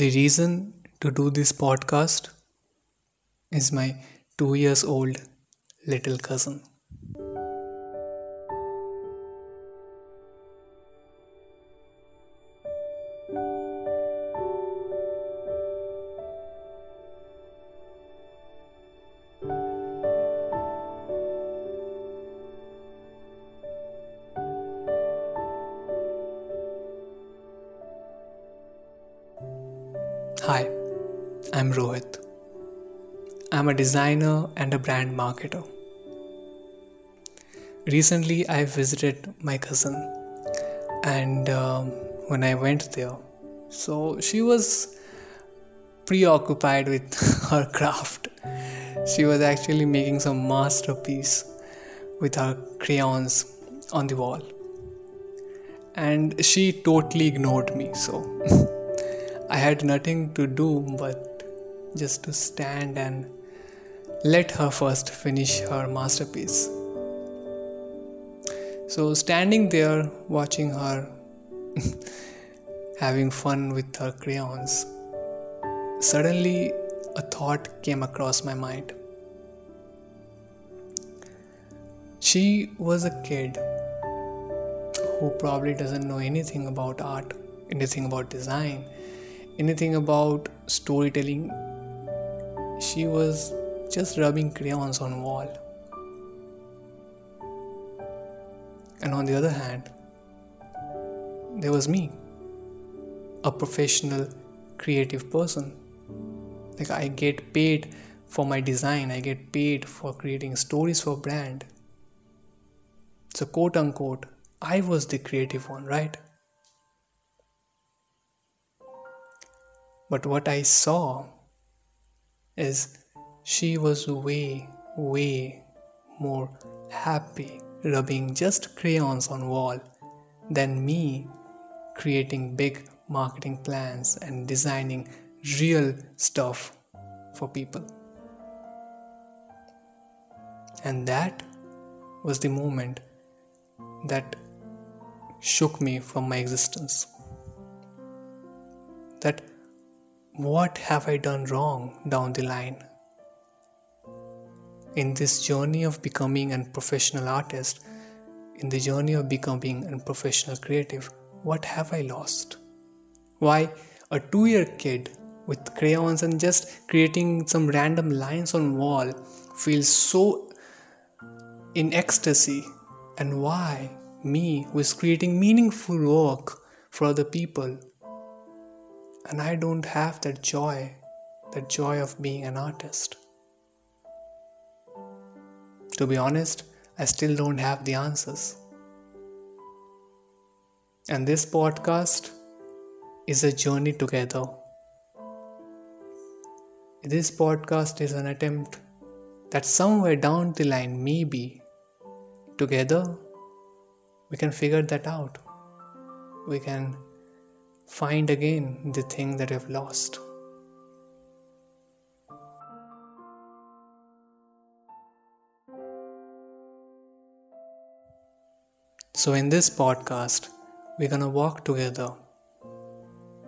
The reason to do this podcast is my two years old little cousin. Hi, I'm Rohit. I'm a designer and a brand marketer. Recently, I visited my cousin, and um, when I went there, so she was preoccupied with her craft. She was actually making some masterpiece with her crayons on the wall, and she totally ignored me. So. I had nothing to do but just to stand and let her first finish her masterpiece. So, standing there watching her having fun with her crayons, suddenly a thought came across my mind. She was a kid who probably doesn't know anything about art, anything about design anything about storytelling she was just rubbing crayons on wall. And on the other hand there was me a professional creative person. Like i get paid for my design i get paid for creating stories for brand. So quote unquote i was the creative one right But what I saw is she was way, way more happy rubbing just crayons on wall than me creating big marketing plans and designing real stuff for people. And that was the moment that shook me from my existence. That what have I done wrong down the line? In this journey of becoming a professional artist, in the journey of becoming a professional creative, what have I lost? Why a two year kid with crayons and just creating some random lines on wall feels so in ecstasy and why me who is creating meaningful work for other people and I don't have that joy, that joy of being an artist. To be honest, I still don't have the answers. And this podcast is a journey together. This podcast is an attempt that somewhere down the line, maybe together, we can figure that out. We can find again the thing that you've lost. So, in this podcast, we're gonna walk together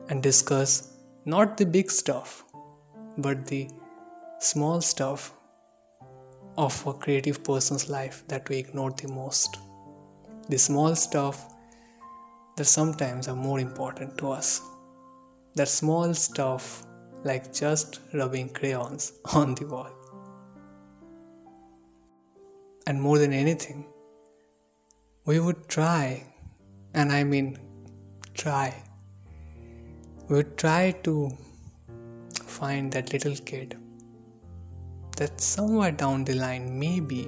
and discuss not the big stuff, but the small stuff of a creative person's life that we ignore the most. The small stuff that sometimes are more important to us. That small stuff like just rubbing crayons on the wall. And more than anything, we would try, and I mean try, we would try to find that little kid that somewhere down the line maybe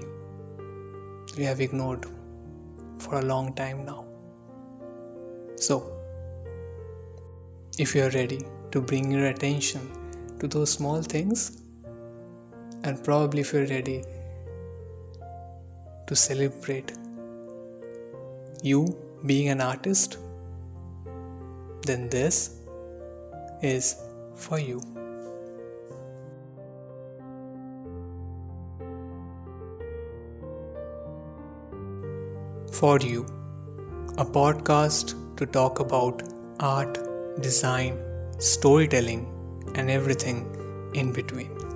we have ignored for a long time now. So, if you are ready to bring your attention to those small things, and probably if you're ready to celebrate you being an artist, then this is for you. For you, a podcast to talk about art, design, storytelling, and everything in between.